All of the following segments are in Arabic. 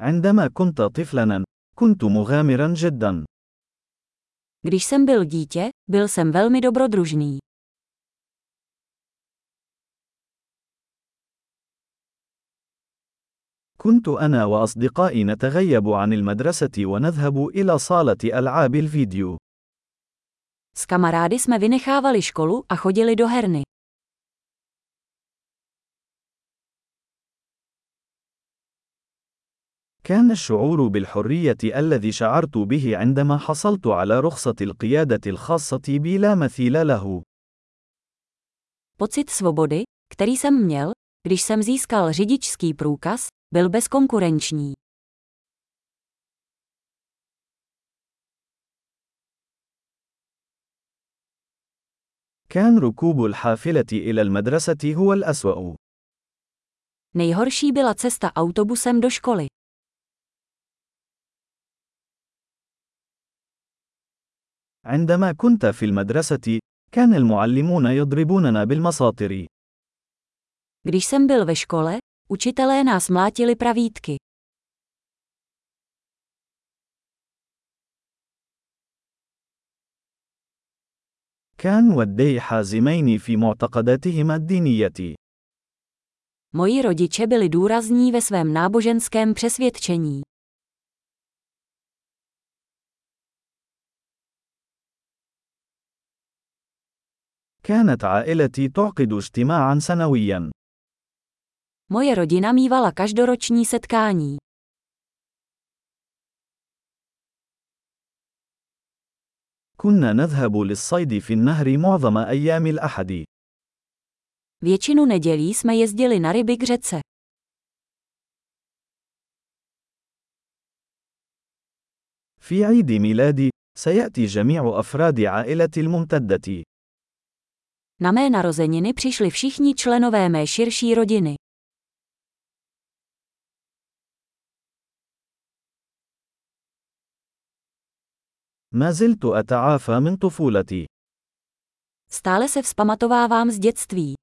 عندما كنت طفلا، كنت مغامرا جدا. Když jsem byl dítě, byl jsem velmi dobrodružný. كنت أنا وأصدقائي نتغيب عن المدرسة ونذهب إلى صالة ألعاب الفيديو. S kamarády jsme vynechávali školu a chodili do herny. كان الشعور بالحرية الذي شعرت به عندما حصلت على رخصة القيادة الخاصة بي لا مثيل له. Pocit svobody, který jsem měl, když jsem získal řidičský průkaz, byl bezkonkurenční. كان ركوب الحافلة إلى المدرسة هو الأسوأ. Nejhorší byla cesta autobusem do školy. عندما كنت في المدرسة، كان المعلمون يضربوننا بالمساطر. Když jsem byl ve škole, učitelé nás mlátili pravítky. كان والدي حازمين في معتقداتهما الدينية. Moji rodiče byli důrazní ve svém náboženském přesvědčení. كانت عائلتي تعقد اجتماعا سنويا. Moje rodina mývala každoroční setkání. كنا نذهب للصيد في النهر معظم أيام الأحد. Většinu nedělí jsme jezdili na ryby k řece. في عيد ميلادي، سيأتي جميع أفراد عائلتي الممتدة. Na mé narozeniny přišli všichni členové mé širší rodiny. ما زلت أتعافى من طفولتي. Stále se vzpamatovávám z dětství.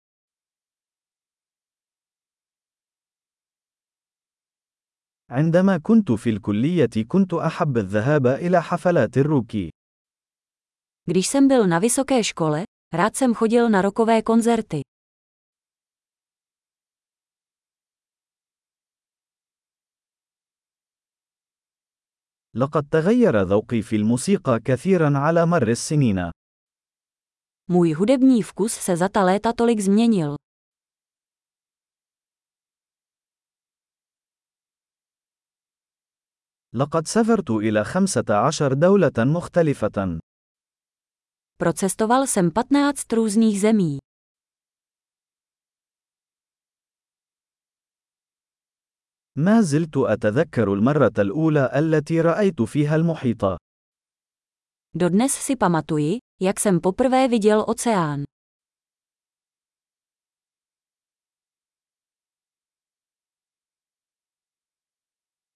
عندما كنت في الكلية كنت أحب الذهاب إلى حفلات الروكي. Když jsem byl na vysoké škole, rád jsem chodil na rokové koncerty. لقد تغير ذوقي في الموسيقى كثيرا على مر السنين. Můj hudební vkus se za ta léta tolik změnil. لقد سافرت إلى 15 دولة مختلفة. Procestoval jsem 15 různých zemí. ما زلت أتذكر المرة الأولى التي رأيت فيها المحيط. Dodnes si pamatuji, jak jsem poprvé viděl oceán.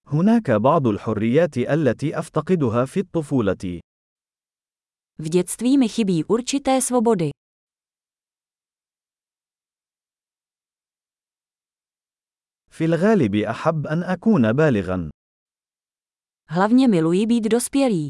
هناك بعض الحريات التي أفتقدها في الطفولة. V dětství mi chybí určité svobody. في الغالب أحب أن أكون بالغا. Hlavně miluji být dospělý.